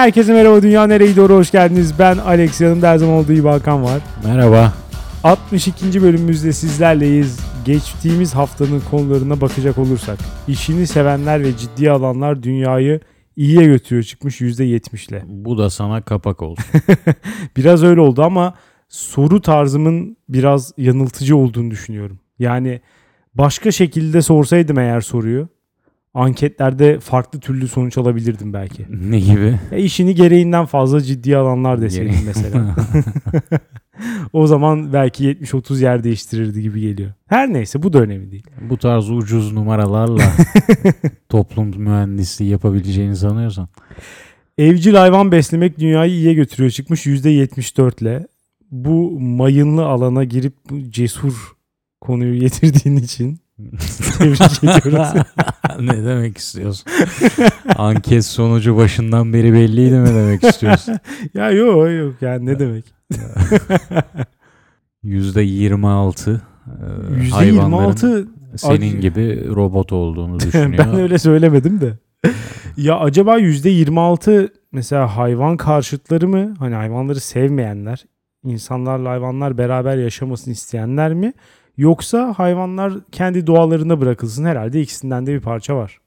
Herkese merhaba Dünya Nereye Doğru hoş geldiniz. Ben Alex yanımda her zaman olduğu gibi Hakan var. Merhaba. 62. bölümümüzde sizlerleyiz. Geçtiğimiz haftanın konularına bakacak olursak. işini sevenler ve ciddiye alanlar dünyayı iyiye götürüyor çıkmış %70'le. Bu da sana kapak olsun. Biraz öyle oldu ama soru tarzımın biraz yanıltıcı olduğunu düşünüyorum. Yani başka şekilde sorsaydım eğer soruyu anketlerde farklı türlü sonuç alabilirdim belki. ne gibi? E işini gereğinden fazla ciddiye alanlar deseydim mesela. o zaman belki 70-30 yer değiştirirdi gibi geliyor. Her neyse bu da önemli değil. Bu tarz ucuz numaralarla toplum mühendisliği yapabileceğini sanıyorsan. Evcil hayvan beslemek dünyayı iyiye götürüyor çıkmış %74 ile. Bu mayınlı alana girip cesur konuyu getirdiğin için tebrik ediyoruz. ne demek istiyorsun? Anket sonucu başından beri belliydi mi demek istiyorsun? ya yok yok yani ne demek. %26 e, hayvanların %26 senin gibi robot olduğunu düşünüyor. ben öyle söylemedim de. ya acaba %26 mesela hayvan karşıtları mı? Hani hayvanları sevmeyenler, insanlarla hayvanlar beraber yaşamasını isteyenler mi? Yoksa hayvanlar kendi doğalarına bırakılsın herhalde ikisinden de bir parça var.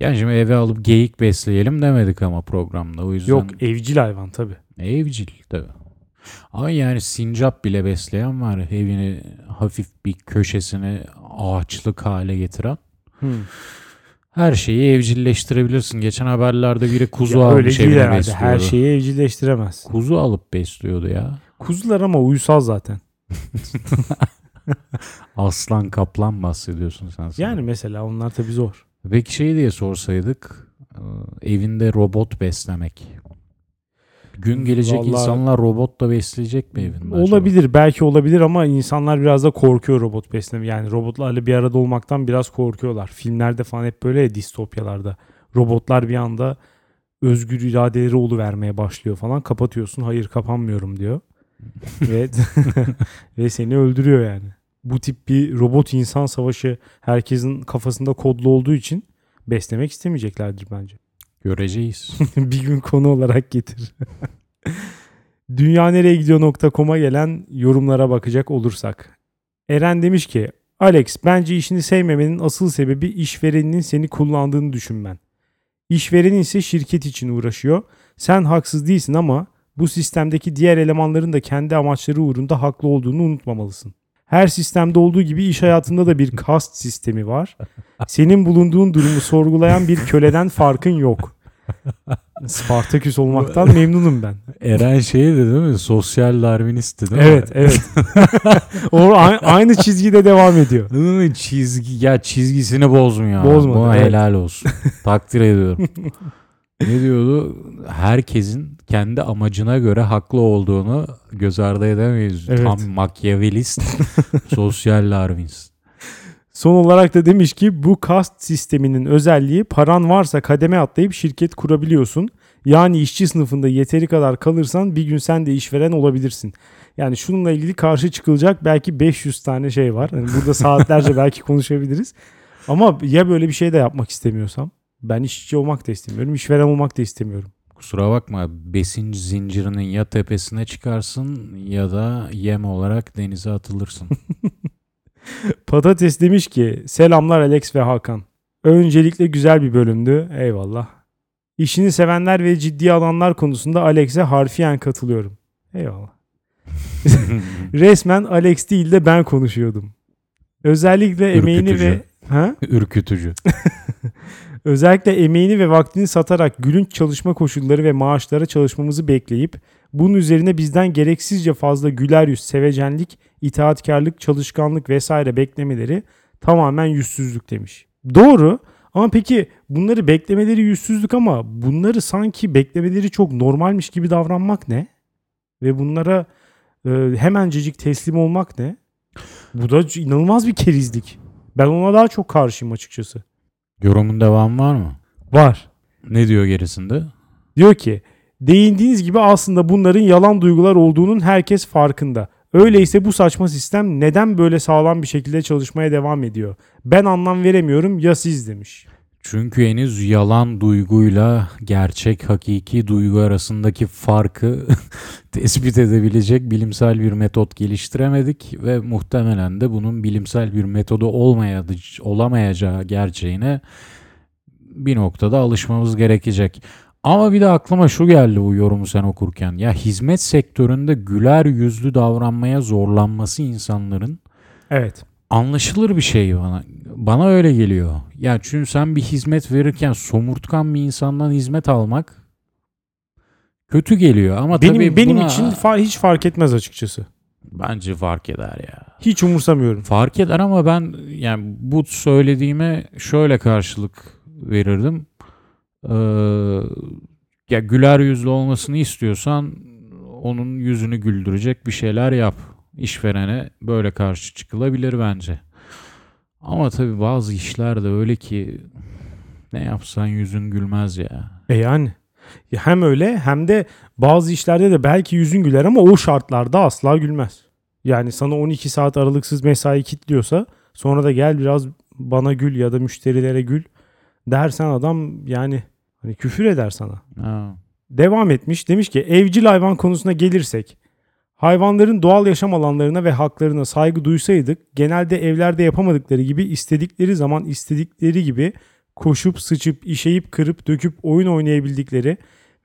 Yani şimdi eve alıp geyik besleyelim demedik ama programda. O yüzden Yok evcil hayvan tabii. Evcil tabii. Ama yani sincap bile besleyen var. Evini hafif bir köşesine ağaçlık hale getiren. Hmm. Her şeyi evcilleştirebilirsin. Geçen haberlerde biri kuzu Ya öyle almış değil evine besliyordu. Her şeyi evcilleştiremez. Kuzu alıp besliyordu ya. Kuzular ama uysal zaten. Aslan kaplan bahsediyorsun sen. sanırım. Yani mesela onlar tabii zor. Peki şey diye sorsaydık. e, Evinde robot beslemek. Gün gelecek Vallahi- insanlar robot da besleyecek mi evinde? acaba? Olabilir belki olabilir ama insanlar biraz da korkuyor robot besleme. Yani robotlarla bir arada olmaktan biraz korkuyorlar. Filmlerde falan hep böyle ya, distopyalarda. Robotlar bir anda özgür iradeleri vermeye başlıyor falan. Kapatıyorsun hayır kapanmıyorum diyor. ve ve seni öldürüyor yani. Bu tip bir robot insan savaşı herkesin kafasında kodlu olduğu için beslemek istemeyeceklerdir bence. Göreceğiz. bir gün konu olarak getir. Dünyanereyegidiyor.com'a gelen yorumlara bakacak olursak. Eren demiş ki Alex bence işini sevmemenin asıl sebebi işvereninin seni kullandığını düşünmen. İşverenin ise şirket için uğraşıyor. Sen haksız değilsin ama bu sistemdeki diğer elemanların da kendi amaçları uğrunda haklı olduğunu unutmamalısın. Her sistemde olduğu gibi iş hayatında da bir kast sistemi var. Senin bulunduğun durumu sorgulayan bir köleden farkın yok. Spartaküs olmaktan memnunum ben. Eren şeydi değil mi? Sosyal Darwinistti değil Evet, mi? evet. o a- aynı çizgide devam ediyor. Değil mi? Çizgi, ya çizgisini bozmuyor. Bozmadı, Buna evet. helal olsun. Takdir ediyorum. ne diyordu? Herkesin kendi amacına göre haklı olduğunu göz ardı edemeyiz. Evet. Tam makyavelist, sosyal Darwinist. Son olarak da demiş ki bu kast sisteminin özelliği paran varsa kademe atlayıp şirket kurabiliyorsun. Yani işçi sınıfında yeteri kadar kalırsan bir gün sen de işveren olabilirsin. Yani şununla ilgili karşı çıkılacak belki 500 tane şey var. Hani burada saatlerce belki konuşabiliriz. Ama ya böyle bir şey de yapmak istemiyorsam? Ben işçi olmak da istemiyorum, işveren olmak da istemiyorum. Kusura bakma besin zincirinin ya tepesine çıkarsın ya da yem olarak denize atılırsın. Patates demiş ki selamlar Alex ve Hakan. Öncelikle güzel bir bölümdü. Eyvallah. İşini sevenler ve ciddi alanlar konusunda Alex'e harfiyen katılıyorum. Eyvallah. Resmen Alex değil de ben konuşuyordum. Özellikle emeğini Ürkütücü. ve ha? Ürkütücü. Özellikle emeğini ve vaktini satarak gülünç çalışma koşulları ve maaşlara çalışmamızı bekleyip bunun üzerine bizden gereksizce fazla güler yüz, sevecenlik, itaatkarlık, çalışkanlık vesaire beklemeleri tamamen yüzsüzlük demiş. Doğru ama peki bunları beklemeleri yüzsüzlük ama bunları sanki beklemeleri çok normalmiş gibi davranmak ne? Ve bunlara e, hemencecik teslim olmak ne? Bu da inanılmaz bir kerizlik. Ben ona daha çok karşıyım açıkçası. Yorumun devamı var mı? Var. Ne diyor gerisinde? Diyor ki değindiğiniz gibi aslında bunların yalan duygular olduğunun herkes farkında. Öyleyse bu saçma sistem neden böyle sağlam bir şekilde çalışmaya devam ediyor? Ben anlam veremiyorum ya siz demiş. Çünkü henüz yalan duyguyla gerçek hakiki duygu arasındaki farkı tespit edebilecek bilimsel bir metot geliştiremedik ve muhtemelen de bunun bilimsel bir metodu olmayadı, olamayacağı gerçeğine bir noktada alışmamız gerekecek. Ama bir de aklıma şu geldi bu yorumu sen okurken. Ya hizmet sektöründe güler yüzlü davranmaya zorlanması insanların Evet. anlaşılır bir şey bana. Bana öyle geliyor. Ya çünkü sen bir hizmet verirken somurtkan bir insandan hizmet almak kötü geliyor ama Benim tabii benim buna için fa- hiç fark etmez açıkçası. bence fark eder ya. Hiç umursamıyorum. Fark eder ama ben yani bu söylediğime şöyle karşılık verirdim. Ee, ya güler yüzlü olmasını istiyorsan onun yüzünü güldürecek bir şeyler yap. İşverene böyle karşı çıkılabilir bence. Ama tabii bazı işler de öyle ki ne yapsan yüzün gülmez ya. E yani. Ya Hem öyle hem de bazı işlerde de belki yüzün güler ama o şartlarda asla gülmez. Yani sana 12 saat aralıksız mesai kitliyorsa sonra da gel biraz bana gül ya da müşterilere gül dersen adam yani hani küfür eder sana. Ha. Devam etmiş demiş ki evcil hayvan konusuna gelirsek hayvanların doğal yaşam alanlarına ve haklarına saygı duysaydık genelde evlerde yapamadıkları gibi istedikleri zaman istedikleri gibi koşup sıçıp işeyip kırıp döküp oyun oynayabildikleri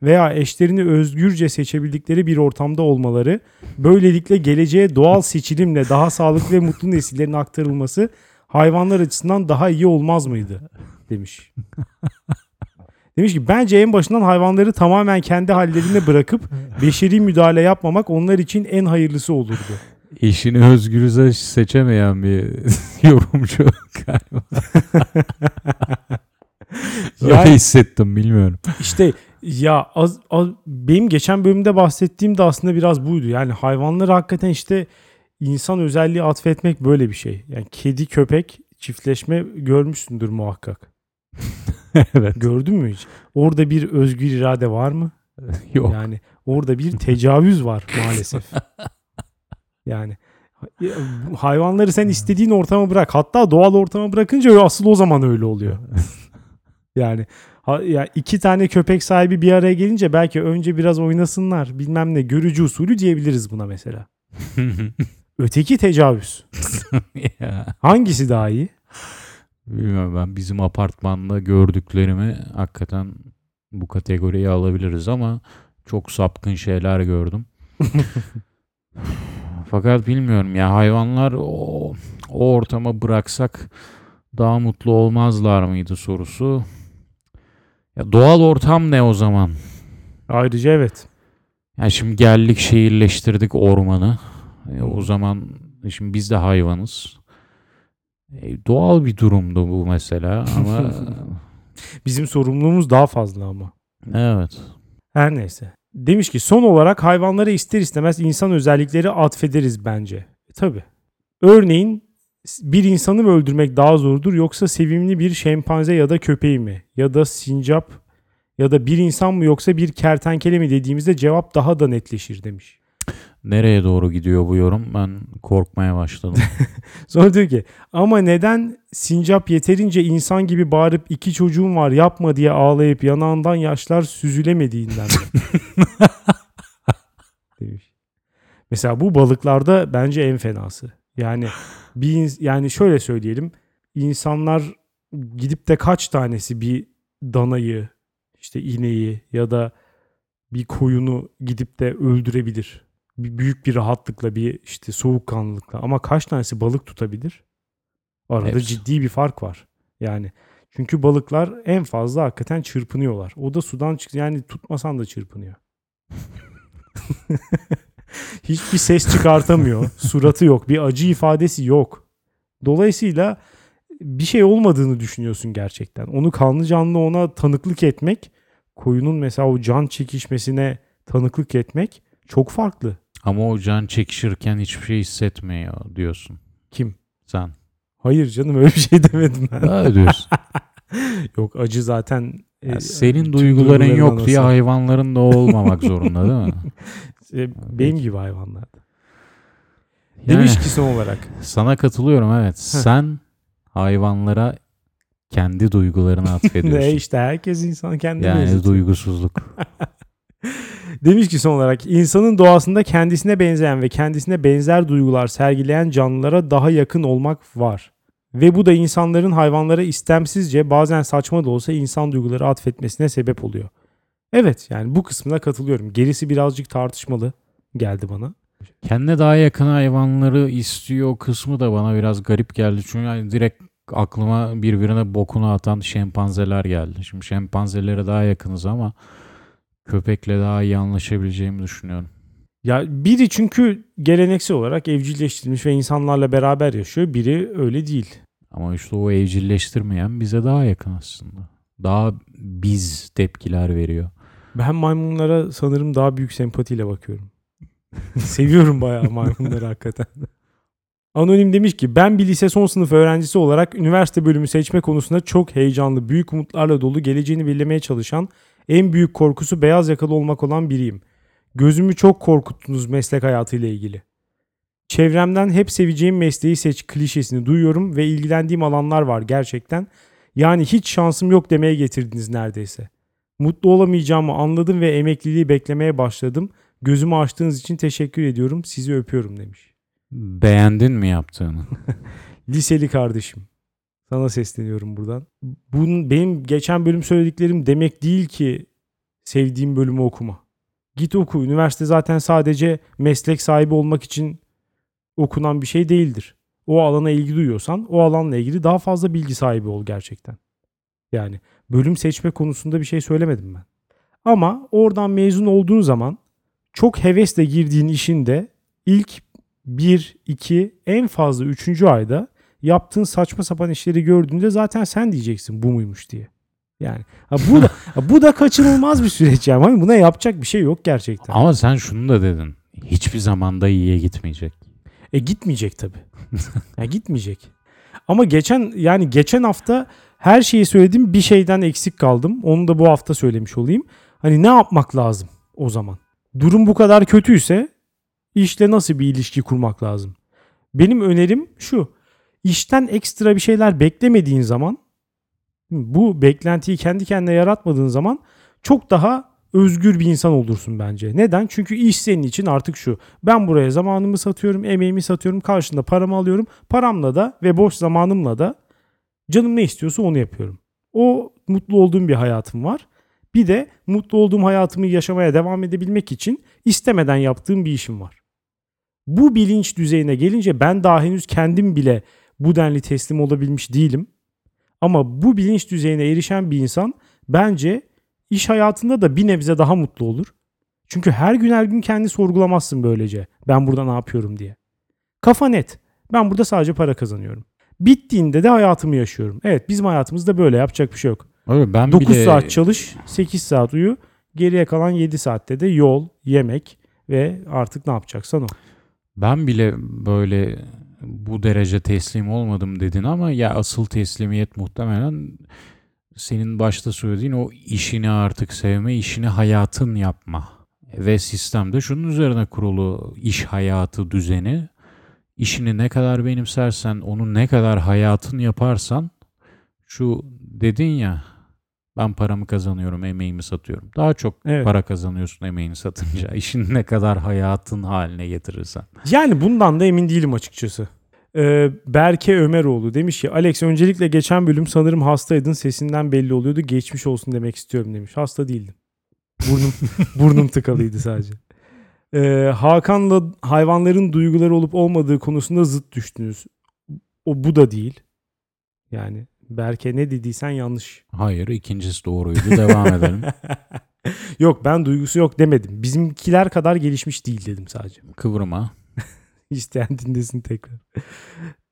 veya eşlerini özgürce seçebildikleri bir ortamda olmaları böylelikle geleceğe doğal seçilimle daha sağlıklı ve mutlu nesillerin aktarılması hayvanlar açısından daha iyi olmaz mıydı demiş. Demiş ki bence en başından hayvanları tamamen kendi hallerine bırakıp beşeri müdahale yapmamak onlar için en hayırlısı olurdu. Eşini özgürüze seçemeyen bir yorumcu galiba. Öyle Yani- hissettim bilmiyorum. İşte ya az, az- benim geçen bölümde bahsettiğim de aslında biraz buydu. Yani hayvanları hakikaten işte insan özelliği atfetmek böyle bir şey. Yani kedi köpek çiftleşme görmüşsündür muhakkak. evet. Gördün mü hiç? Orada bir özgür irade var mı? Yok. Yani orada bir tecavüz var maalesef. Yani ha- hayvanları sen istediğin ortama bırak. Hatta doğal ortama bırakınca asıl o zaman öyle oluyor. Yani ha, ya iki tane köpek sahibi bir araya gelince belki önce biraz oynasınlar. Bilmem ne görücü usulü diyebiliriz buna mesela. Öteki tecavüz. Hangisi daha iyi? Bilmiyorum ben bizim apartmanda gördüklerimi hakikaten bu kategoriye alabiliriz ama çok sapkın şeyler gördüm. Fakat bilmiyorum ya hayvanlar o, o ortama bıraksak daha mutlu olmazlar mıydı sorusu. Ya doğal ortam ne o zaman? Ayrıca evet. Ya şimdi geldik şehirleştirdik ormanı. E, o zaman şimdi biz de hayvanız. E, doğal bir durumdu bu mesela ama Bizim sorumluluğumuz daha fazla ama. evet. Her neyse. Demiş ki son olarak hayvanlara ister istemez insan özellikleri atfederiz bence. E, tabii. Örneğin bir insanı mı öldürmek daha zordur yoksa sevimli bir şempanze ya da köpeği mi? Ya da sincap ya da bir insan mı yoksa bir kertenkele mi dediğimizde cevap daha da netleşir demiş. Nereye doğru gidiyor bu yorum? Ben korkmaya başladım. Sonra diyor ki ama neden sincap yeterince insan gibi bağırıp iki çocuğum var yapma diye ağlayıp yanağından yaşlar süzülemediğinden demiş. Mesela bu balıklarda bence en fenası. Yani bir yani şöyle söyleyelim. insanlar gidip de kaç tanesi bir danayı, işte ineği ya da bir koyunu gidip de öldürebilir. Büyük bir rahatlıkla bir işte soğukkanlılıkla ama kaç tanesi balık tutabilir? Arada Hepsi. ciddi bir fark var. Yani çünkü balıklar en fazla hakikaten çırpınıyorlar. O da sudan çık yani tutmasan da çırpınıyor. Hiçbir ses çıkartamıyor. Suratı yok. Bir acı ifadesi yok. Dolayısıyla bir şey olmadığını düşünüyorsun gerçekten. Onu kanlı canlı ona tanıklık etmek, koyunun mesela o can çekişmesine tanıklık etmek çok farklı. Ama o can çekişirken hiçbir şey hissetmiyor diyorsun. Kim? Sen. Hayır canım öyle bir şey demedim ben. Öyle diyorsun. Yok acı zaten e, Ya senin duyguların yok diye anası. hayvanların da olmamak zorunda değil mi? E, benim gibi hayvanlar. Yani Demiş ki son olarak sana katılıyorum evet. Sen hayvanlara kendi duygularını ne atfediyorsun. işte herkes insan kendine yani duygusuzluk. Demiş ki son olarak insanın doğasında kendisine benzeyen ve kendisine benzer duygular sergileyen canlılara daha yakın olmak var. Ve bu da insanların hayvanlara istemsizce bazen saçma da olsa insan duyguları atfetmesine sebep oluyor. Evet yani bu kısmına katılıyorum. Gerisi birazcık tartışmalı geldi bana. Kendine daha yakın hayvanları istiyor kısmı da bana biraz garip geldi. Çünkü yani direkt aklıma birbirine bokunu atan şempanzeler geldi. Şimdi şempanzelere daha yakınız ama köpekle daha iyi anlaşabileceğimi düşünüyorum. Ya biri çünkü geleneksel olarak evcilleştirilmiş ve insanlarla beraber yaşıyor. Biri öyle değil. Ama işte o evcilleştirmeyen bize daha yakın aslında. Daha biz tepkiler veriyor. Ben maymunlara sanırım daha büyük sempatiyle bakıyorum. Seviyorum bayağı maymunları hakikaten. Anonim demiş ki ben bir lise son sınıf öğrencisi olarak üniversite bölümü seçme konusunda çok heyecanlı, büyük umutlarla dolu geleceğini belirlemeye çalışan en büyük korkusu beyaz yakalı olmak olan biriyim. Gözümü çok korkuttunuz meslek hayatıyla ilgili. Çevremden hep seveceğim mesleği seç klişesini duyuyorum ve ilgilendiğim alanlar var gerçekten. Yani hiç şansım yok demeye getirdiniz neredeyse. Mutlu olamayacağımı anladım ve emekliliği beklemeye başladım. Gözümü açtığınız için teşekkür ediyorum. Sizi öpüyorum demiş. Beğendin mi yaptığını? Liseli kardeşim. Sana sesleniyorum buradan. Bunun benim geçen bölüm söylediklerim demek değil ki sevdiğim bölümü okuma. Git oku. Üniversite zaten sadece meslek sahibi olmak için okunan bir şey değildir. O alana ilgi duyuyorsan o alanla ilgili daha fazla bilgi sahibi ol gerçekten. Yani bölüm seçme konusunda bir şey söylemedim ben. Ama oradan mezun olduğun zaman çok hevesle girdiğin işinde ilk 1, 2, en fazla 3. ayda yaptığın saçma sapan işleri gördüğünde zaten sen diyeceksin bu muymuş diye. Yani ha bu da ha bu da kaçınılmaz bir süreç yani. Hani buna yapacak bir şey yok gerçekten. Ama sen şunu da dedin. Hiçbir zamanda iyiye gitmeyecek. E gitmeyecek tabii. ya gitmeyecek. Ama geçen yani geçen hafta her şeyi söyledim bir şeyden eksik kaldım. Onu da bu hafta söylemiş olayım. Hani ne yapmak lazım o zaman? Durum bu kadar kötüyse işle nasıl bir ilişki kurmak lazım? Benim önerim şu. İşten ekstra bir şeyler beklemediğin zaman bu beklentiyi kendi kendine yaratmadığın zaman çok daha özgür bir insan olursun bence. Neden? Çünkü iş senin için artık şu. Ben buraya zamanımı satıyorum, emeğimi satıyorum, karşında paramı alıyorum. Paramla da ve boş zamanımla da canım ne istiyorsa onu yapıyorum. O mutlu olduğum bir hayatım var. Bir de mutlu olduğum hayatımı yaşamaya devam edebilmek için istemeden yaptığım bir işim var. Bu bilinç düzeyine gelince ben daha henüz kendim bile bu denli teslim olabilmiş değilim. Ama bu bilinç düzeyine erişen bir insan bence iş hayatında da bir nebze daha mutlu olur. Çünkü her gün her gün kendi sorgulamazsın böylece. Ben burada ne yapıyorum diye. Kafa net. Ben burada sadece para kazanıyorum. Bittiğinde de hayatımı yaşıyorum. Evet bizim hayatımızda böyle yapacak bir şey yok. Abi ben 9 bile saat çalış, 8 saat uyu. Geriye kalan 7 saatte de yol, yemek ve artık ne yapacaksan o. ben bile böyle bu derece teslim olmadım dedin ama ya asıl teslimiyet muhtemelen senin başta söylediğin o işini artık sevme, işini hayatın yapma. Ve sistemde şunun üzerine kurulu iş hayatı düzeni. İşini ne kadar benimsersen, onu ne kadar hayatın yaparsan şu dedin ya ben paramı kazanıyorum, emeğimi satıyorum. Daha çok Evet. para kazanıyorsun emeğini satınca. İşini ne kadar hayatın haline getirirsen. Yani bundan da emin değilim açıkçası. Ee, Berke Ömeroğlu demiş ki Alex öncelikle geçen bölüm sanırım hastaydın sesinden belli oluyordu geçmiş olsun demek istiyorum demiş. Hasta değildim. Burnum, burnum tıkalıydı sadece. Ee, Hakan'la hayvanların duyguları olup olmadığı konusunda zıt düştünüz. O bu da değil. Yani Berke ne dediysen yanlış. Hayır ikincisi doğruydu. Devam edelim. yok ben duygusu yok demedim. Bizimkiler kadar gelişmiş değil dedim sadece. Kıvırma. İsteyen dinlesin tekrar.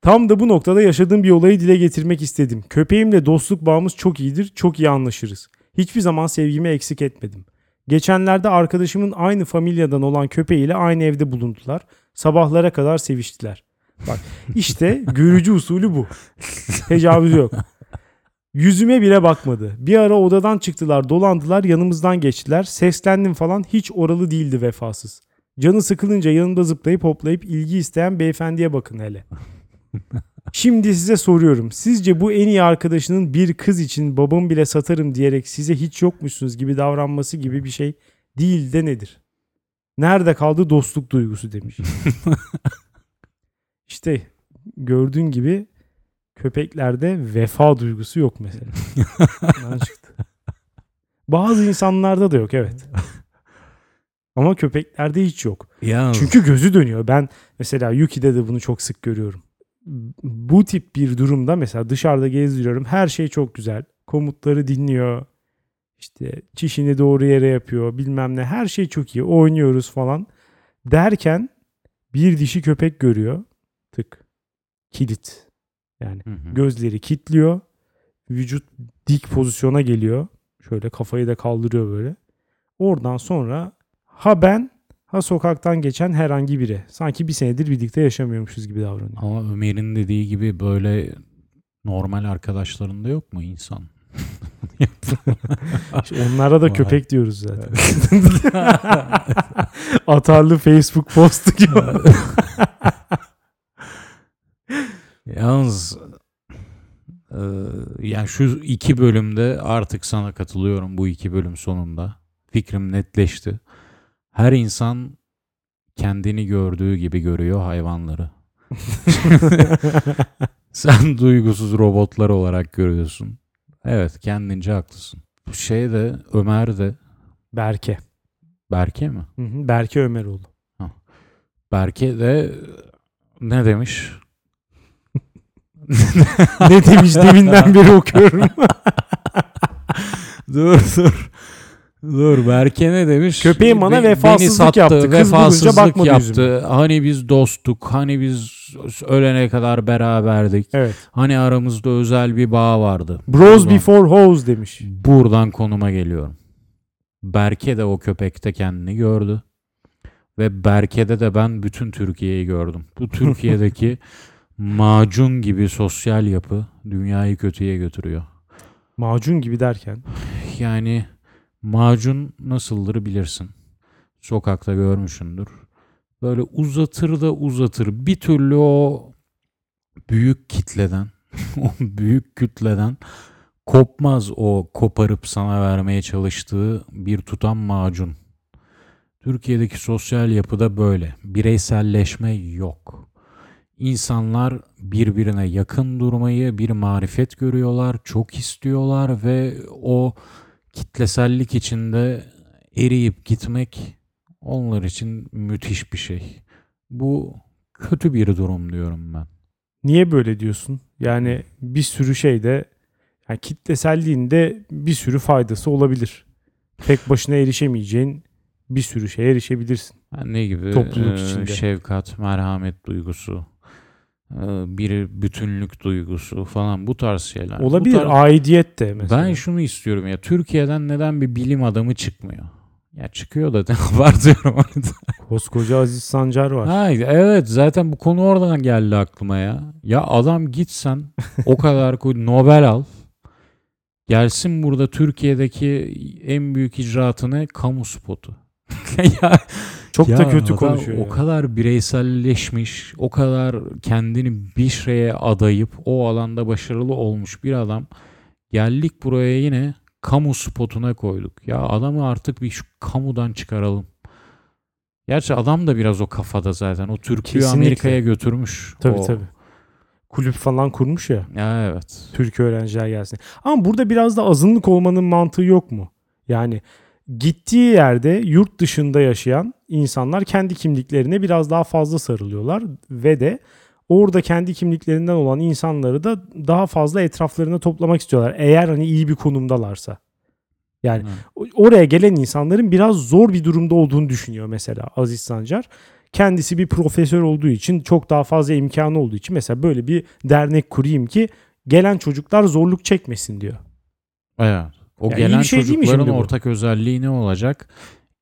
Tam da bu noktada yaşadığım bir olayı dile getirmek istedim. Köpeğimle dostluk bağımız çok iyidir, çok iyi anlaşırız. Hiçbir zaman sevgimi eksik etmedim. Geçenlerde arkadaşımın aynı familyadan olan köpeğiyle aynı evde bulundular. Sabahlara kadar seviştiler. Bak işte görücü usulü bu. Tecavüz yok. Yüzüme bile bakmadı. Bir ara odadan çıktılar, dolandılar, yanımızdan geçtiler. Seslendim falan hiç oralı değildi vefasız. Canı sıkılınca yanımda zıplayıp hoplayıp ilgi isteyen beyefendiye bakın hele. Şimdi size soruyorum. Sizce bu en iyi arkadaşının bir kız için babamı bile satarım diyerek size hiç yokmuşsunuz gibi davranması gibi bir şey değil de nedir? Nerede kaldı dostluk duygusu demiş. işte gördüğün gibi köpeklerde vefa duygusu yok mesela. Bundan çıktı. Bazı insanlarda da yok evet. Ama köpeklerde hiç yok. Yalnız Çünkü gözü dönüyor. Ben mesela Yuki'de de bunu çok sık görüyorum. Bu tip bir durumda mesela dışarıda gezdiriyorum. Her şey çok güzel. Komutları dinliyor. İşte çişini doğru yere yapıyor. Bilmem ne. Her şey çok iyi. Oynuyoruz falan. Derken bir dişi köpek görüyor. Kilit. Yani Hı hı. gözleri kilitliyor. Vücut dik pozisyona geliyor. Şöyle kafayı da kaldırıyor böyle. Oradan sonra ha ben ha sokaktan geçen herhangi biri. Sanki bir senedir birlikte yaşamıyormuşuz gibi davranıyor. Ama Ömer'in dediği gibi böyle normal arkadaşlarında yok mu insan? İşte onlara da Vay. köpek diyoruz zaten. Atarlı Facebook postu gibi. Yalnız e, yani şu iki bölümde artık sana katılıyorum bu iki bölüm sonunda. Fikrim netleşti. Her insan kendini gördüğü gibi görüyor hayvanları. Sen duygusuz robotlar olarak görüyorsun. Evet kendince haklısın. Şey de Ömer de Berke. Berke mi? Hı hı, Berke Ömeroğlu. Berke de ne demiş? Ne demiş deminden beri okuyorum. dur dur. Dur Berke ne demiş? Köpeğim bana Be- vefasızlık yaptı. Kız bulunca vefasızlık bakmadı yaptı. yüzüme. Hani biz dosttuk. Hani biz ölene kadar beraberdik. evet. Hani aramızda özel bir bağ vardı. Bros Buradan- before hoes demiş. Buradan konuma geliyorum. Berke de o köpekte kendini gördü. Ve Berke'de de ben bütün Türkiye'yi gördüm. Bu Türkiye'deki macun gibi sosyal yapı dünyayı kötüye götürüyor. Macun gibi derken. Yani macun nasıldır bilirsin. Sokakta görmüşsündür. Böyle uzatır da uzatır. Bir türlü o büyük kitleden, o büyük kütleden kopmaz o koparıp sana vermeye çalıştığı bir tutam macun. Türkiye'deki sosyal yapıda böyle. Bireyselleşme yok. İnsanlar birbirine yakın durmayı bir marifet görüyorlar, çok istiyorlar ve o kitlesellik içinde eriyip gitmek onlar için müthiş bir şey. Bu kötü bir durum diyorum ben. Niye böyle diyorsun? Yani bir sürü şeyde yani kitleselliğinde bir sürü faydası olabilir. Tek başına erişemeyeceğin bir sürü şeye erişebilirsin. Yani ne gibi? Topluluk Ee, içinde. Şefkat, merhamet duygusu, bir bütünlük duygusu falan bu tarz şeyler. Bu Olabilir. tarz- Aidiyet de mesela. Ben şunu istiyorum ya Türkiye'den neden bir bilim adamı çıkmıyor? Ya çıkıyor da abartıyorum orada. Koskoca Aziz Sancar var. Ha, evet zaten bu konu oradan geldi aklıma ya. Ya adam gitsen o kadar koy Nobel al. Gelsin burada Türkiye'deki en büyük icraatını kamu spotu. ya, Çok ya da kötü konuşuyor. O ya. kadar bireyselleşmiş, o kadar kendini bir şeye adayıp o alanda başarılı olmuş bir adam. Geldik buraya yine kamu spotuna koyduk. Ya adamı artık bir şu kamudan çıkaralım. Gerçi adam da biraz o kafada zaten. O Kesinlikle. Amerika'ya götürmüş. Tabii o. tabii. Kulüp falan kurmuş ya. Ya evet. Türk öğrenciler gelsin. Ama burada biraz da azınlık olmanın mantığı yok mu? Yani gittiği yerde yurt dışında yaşayan insanlar kendi kimliklerine biraz daha fazla sarılıyorlar ve de orada kendi kimliklerinden olan insanları da daha fazla etraflarına toplamak istiyorlar. Eğer hani iyi bir konumdalarsa. Yani o- oraya gelen insanların biraz zor bir durumda olduğunu düşünüyor mesela Aziz Sancar. Kendisi bir profesör olduğu için çok daha fazla imkanı olduğu için mesela böyle bir dernek kurayım ki gelen çocuklar zorluk çekmesin diyor. Evet. O Ya gelen şey çocukların ortak özelliği ne olacak?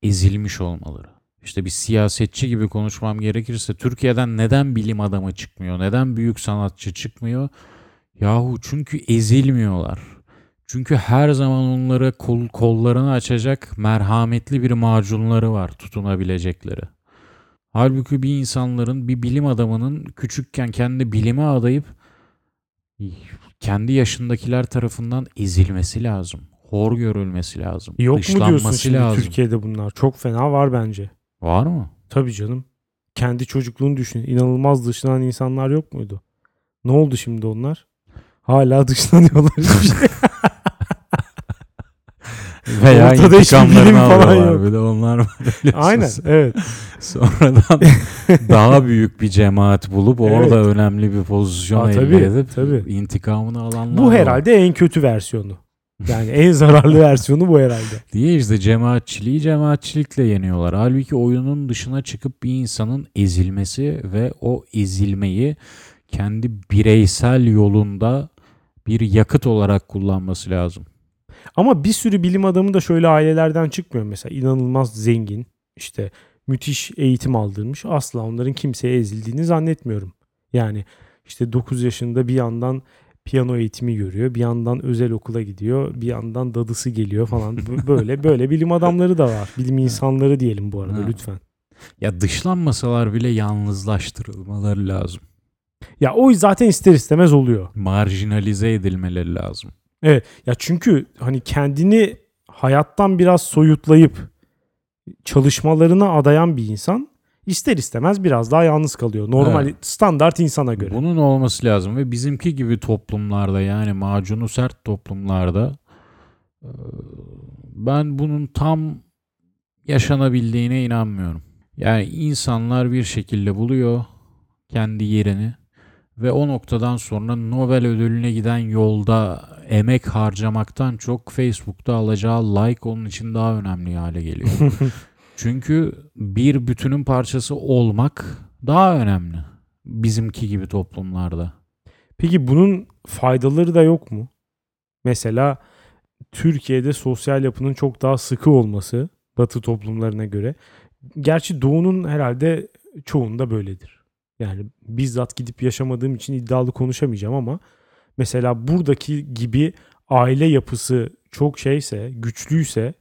Ezilmiş olmaları. İşte bir siyasetçi gibi konuşmam gerekirse Türkiye'den neden bilim adamı çıkmıyor? Neden büyük sanatçı çıkmıyor? Yahu çünkü ezilmiyorlar. Çünkü her zaman onlara kol, kollarını açacak merhametli bir macunları var tutunabilecekleri. Halbuki bir insanların, bir bilim adamının küçükken kendi bilime adayıp kendi yaşındakiler tarafından ezilmesi lazım. Hor görülmesi lazım. Yok mu diyorsun şimdi lazım. Türkiye'de bunlar? Çok fena var bence. Var mı? Tabii canım. Kendi çocukluğunu düşün. İnanılmaz dışlanan insanlar yok muydu? Ne oldu şimdi onlar? Hala dışlanıyorlar. Hiçbir şey. Veya Ortada intikamlarını falan alıyorlar. yok. Bir de onlar var. Aynen evet. Sonradan daha büyük bir cemaat bulup orada Evet. önemli bir pozisyon Aa, elde tabii, edip tabii. intikamını alanlar Bu var. herhalde en kötü versiyonu. Yani en zararlı versiyonu bu herhalde. Diye işte cemaatçiliği cemaatçilikle yeniyorlar. Halbuki oyunun dışına çıkıp bir insanın ezilmesi ve o ezilmeyi kendi bireysel yolunda bir yakıt olarak kullanması lazım. Ama bir sürü bilim adamı da şöyle ailelerden çıkmıyor mesela. inanılmaz zengin, işte müthiş eğitim aldırmış. Asla onların kimseye ezildiğini zannetmiyorum. Yani işte 9 yaşında bir yandan piyano eğitimi görüyor, bir yandan özel okula gidiyor, bir yandan dadısı geliyor falan. Böyle böyle bilim adamları da var. Bilim insanları diyelim bu arada Ha. lütfen. Ya dışlanmasalar bile yalnızlaştırılmaları lazım. Ya o zaten ister istemez oluyor. Marjinalize edilmeleri lazım. Ya çünkü hani kendini hayattan biraz soyutlayıp çalışmalarına adayan bir insan ister istemez biraz daha yalnız kalıyor. Normal Evet. standart insana göre. Bunun olması lazım ve bizimki gibi toplumlarda yani macunu sert toplumlarda e, ben bunun tam yaşanabildiğine inanmıyorum. Yani insanlar bir şekilde buluyor kendi yerini ve o noktadan sonra Nobel ödülüne giden yolda emek harcamaktan çok Facebook'ta alacağı like onun için daha önemli hale geliyor. Çünkü bir bütünün parçası olmak daha önemli. Bizimki gibi toplumlarda. Peki bunun faydaları da yok mu? Mesela Türkiye'de sosyal yapının çok daha sıkı olması Batı toplumlarına göre. Gerçi Doğu'nun herhalde çoğunda böyledir. Yani bizzat gidip yaşamadığım için iddialı konuşamayacağım ama mesela buradaki gibi aile yapısı çok şeyse, güçlüyse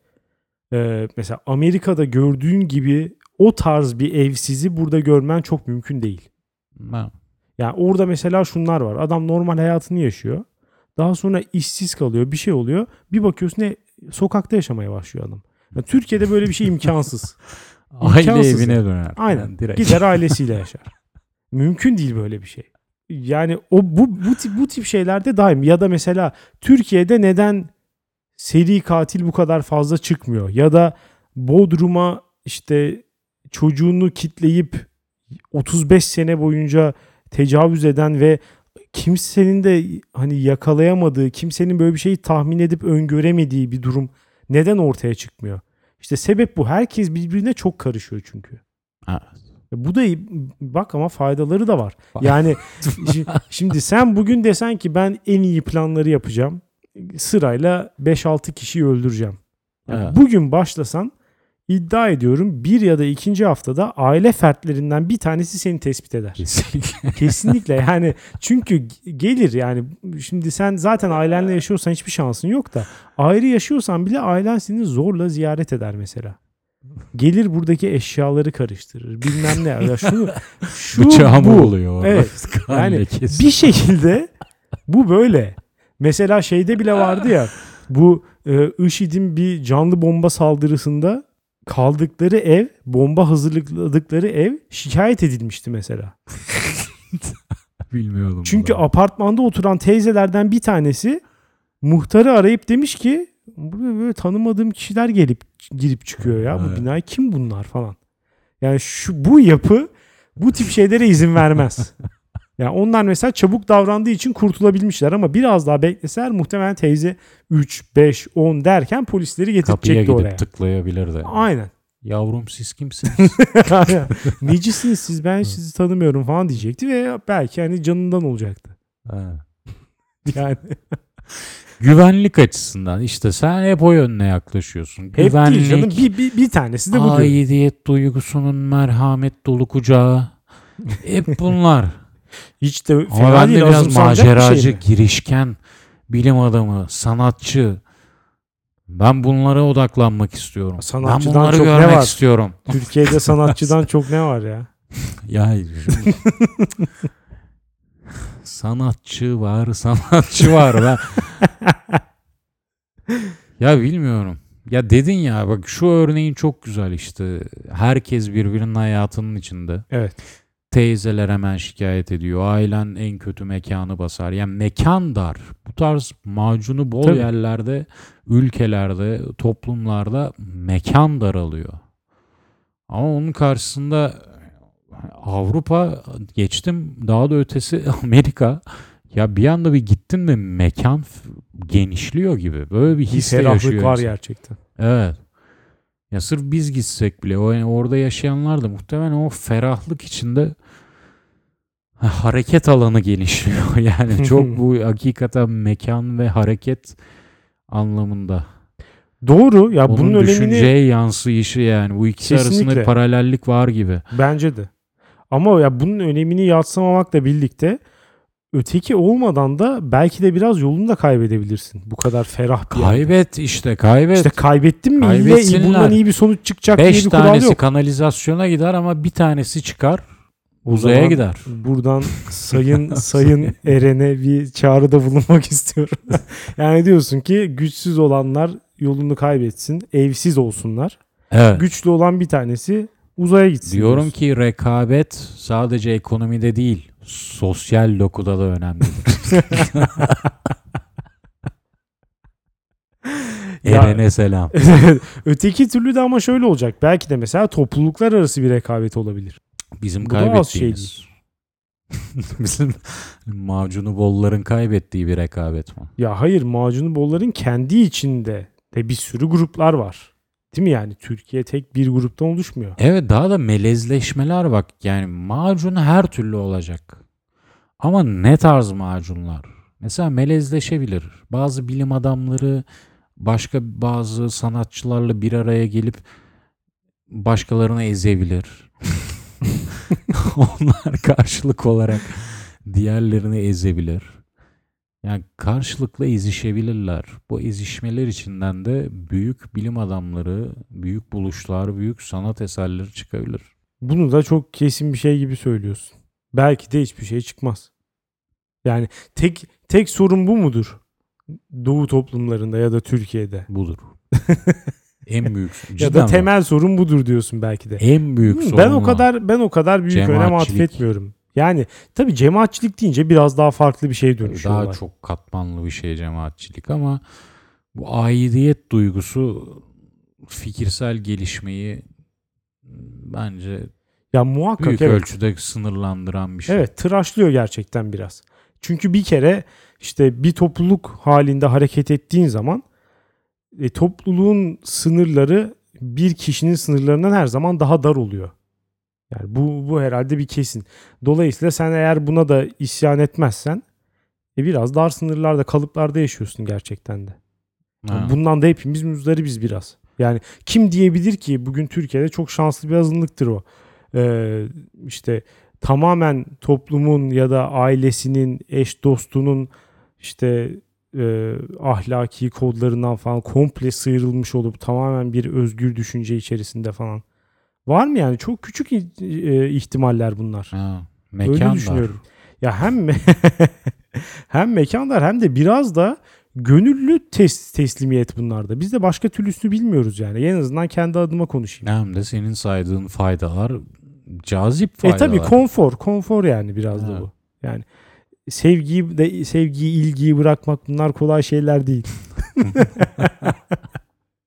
e, mesela Amerika'da gördüğün gibi o tarz bir evsizi burada görmen çok mümkün değil. Ben, Yani orada mesela şunlar var. Adam normal hayatını yaşıyor. Daha sonra işsiz kalıyor. Bir şey oluyor. Bir bakıyorsun ne sokakta yaşamaya başlıyor adam. Yani Türkiye'de böyle bir şey imkansız. aile İmkansız evine yani. döner. Aynen. Yani direkt. Gider ailesiyle yaşar. Mümkün değil böyle bir şey. Yani o bu bu tip bu tip şeylerde daim ya da mesela Türkiye'de neden seri katil bu kadar fazla çıkmıyor ya da Bodrum'a işte çocuğunu kitleyip 35 sene boyunca tecavüz eden ve kimsenin de hani yakalayamadığı, kimsenin böyle bir şeyi tahmin edip öngöremediği bir durum neden ortaya çıkmıyor? İşte sebep bu. Herkes birbirine çok karışıyor çünkü. Evet. Bu da bak ama faydaları da var. Yani şi- şimdi sen bugün desen ki ben en iyi planları yapacağım. Sırayla 5-6 kişiyi öldüreceğim. Yani Evet. Bugün başlasan iddia ediyorum bir ya da ikinci haftada aile fertlerinden bir tanesi seni tespit eder. Kesinlikle. Kesinlikle yani çünkü gelir yani şimdi sen zaten ailenle yaşıyorsan hiçbir şansın yok da ayrı yaşıyorsan bile ailen seni zorla ziyaret eder mesela. Gelir buradaki eşyaları karıştırır bilmem ne ya şunu şu Bıçağı bu. oluyor? Evet. Yani bir şekilde bu böyle. Mesela şeyde bile vardı ya bu e, IŞİD'in bir canlı bomba saldırısında kaldıkları ev, bomba hazırladıkları ev şikayet edilmişti mesela. Bilmiyordum. Çünkü bunu. apartmanda oturan teyzelerden bir tanesi muhtarı arayıp demiş ki böyle tanımadığım kişiler gelip girip çıkıyor ya bu Evet. binaya kim bunlar falan. Yani şu bu yapı bu tip şeylere izin vermez. Yani onlar mesela çabuk davrandığı için kurtulabilmişler ama biraz daha bekleseler muhtemelen teyze 3, 5, 10 derken polisleri kapıya getirecekti gidip oraya. tıklayabilirdi. Aynen. Yavrum siz kimsiniz? Necisiniz siz ben sizi tanımıyorum falan diyecekti ve belki hani canından olacaktı. Ha. Yani Güvenlik açısından işte sen hep o yönüne yaklaşıyorsun. hep Güvenlik, değil canım bir, bir, bir tanesi de bu. aidiyet duygusunun merhamet dolu kucağı. Hep bunlar. Hiç de Ama fena ben değil. de biraz bir maceracı, şey mi? girişken, bilim adamı, sanatçı. Ben bunlara odaklanmak istiyorum. ben Sanatçıdan bunları çok ne görmek var? istiyorum. Türkiye'de sanatçıdan çok ne var ya? Ya şimdi- sanatçı var, sanatçı var. Ben... ya bilmiyorum. Ya dedin ya bak şu örneğin çok güzel işte. Herkes birbirinin hayatının içinde. Evet. Teyzeler hemen şikayet ediyor. Ailen en kötü mekanı basar. Yani mekan dar. Bu tarz macunu bol Tabii. yerlerde, ülkelerde, toplumlarda mekan daralıyor. Ama onun karşısında Avrupa geçtim daha da ötesi Amerika ya bir anda bir gittin mi mekan genişliyor gibi. Böyle bir his yaşıyor var insan. gerçekten. Evet. Ya sırf biz gitsek bile o yani orada yaşayanlar da muhtemelen o ferahlık içinde ha, hareket alanı genişliyor. Yani çok bu hakikaten mekan ve hareket anlamında. Doğru. Ya Onun bunun önemini düşünceye yansıyışı yani. Bu ikisi arasında Kesinlikle. bir paralellik var gibi. bence de. Ama ya bunun önemini yatsımamakla birlikte öteki olmadan da belki de biraz yolunu da kaybedebilirsin. Bu kadar ferah bir yerde. Kaybet işte kaybet. İşte kaybettin mi Kaybetsinler. bundan iyi bir sonuç çıkacak diye Beş bir kural tanesi yok. kanalizasyona gider ama bir tanesi çıkar uzaya gider. Buradan sayın sayın Eren'e bir çağrıda bulunmak istiyorum. yani diyorsun ki güçsüz olanlar yolunu kaybetsin, evsiz olsunlar. Evet. Güçlü olan bir tanesi uzaya gitsin. Diyorum diyorsun. ki rekabet sadece ekonomide değil, sosyal dokuda da önemlidir. Eren'e selam. Öteki türlü de ama şöyle olacak. Belki de mesela topluluklar arası bir rekabet olabilir. Bizim Bu şey kaybettiğimiz. Bizim macunu bolların kaybettiği bir rekabet mi? Ya hayır macunu bolların kendi içinde de bir sürü gruplar var. Değil mi yani? Türkiye tek bir gruptan oluşmuyor. Evet daha da melezleşmeler bak. Yani macun her türlü olacak. Ama ne tarz macunlar? Mesela melezleşebilir. Bazı bilim adamları başka bazı sanatçılarla bir araya gelip başkalarını ezebilir. Onlar karşılık olarak diğerlerini ezebilir. Yani karşılıklı ezişebilirler. Bu ezişmeler içinden de büyük bilim adamları, büyük buluşlar, büyük sanat eserleri çıkabilir. Bunu da çok kesin bir şey gibi söylüyorsun. Belki de hiçbir şey çıkmaz. Yani tek tek sorun bu mudur? Doğu toplumlarında ya da Türkiye'de. Budur. en büyük. ya da temel sorun budur diyorsun belki de. en büyük sorun ben o kadar ben o kadar büyük önem atfetmiyorum. Yani tabii cemaatçilik deyince biraz daha farklı bir şey dönüşüyor. daha olay. çok katmanlı bir şey cemaatçilik ama bu aidiyet duygusu fikirsel gelişmeyi bence Ya muhakkak büyük evet. ölçüde sınırlandıran bir şey. Evet tıraşlıyor gerçekten biraz. Çünkü bir kere işte bir topluluk halinde hareket ettiğin zaman e, topluluğun sınırları bir kişinin sınırlarından her zaman daha dar oluyor. Yani bu bu herhalde bir kesin. Dolayısıyla sen eğer buna da isyan etmezsen e, biraz dar sınırlarda kalıplarda yaşıyorsun gerçekten de. Ha. Bundan da hepimiz muzdaribiz biraz. Yani kim diyebilir ki bugün Türkiye'de çok şanslı bir azınlıktır o. Ee, işte tamamen toplumun ya da ailesinin, eş dostunun işte e, ahlaki kodlarından falan komple sıyrılmış olup tamamen bir özgür düşünce içerisinde falan. Var mı yani? Çok küçük e, ihtimaller bunlar. Ha. Öyle Mekan dar. düşünüyorum. Ya hem hem mekanlar hem de biraz da gönüllü tes- teslimiyet bunlarda. Biz de başka türlüsünü bilmiyoruz yani. En azından kendi adıma konuşayım. Hem de senin saydığın faydalar cazip E faydalar. tabii konfor, konfor yani biraz da Ha. bu. Yani sevgiyi de sevgiyi, ilgiyi bırakmak bunlar kolay şeyler değil.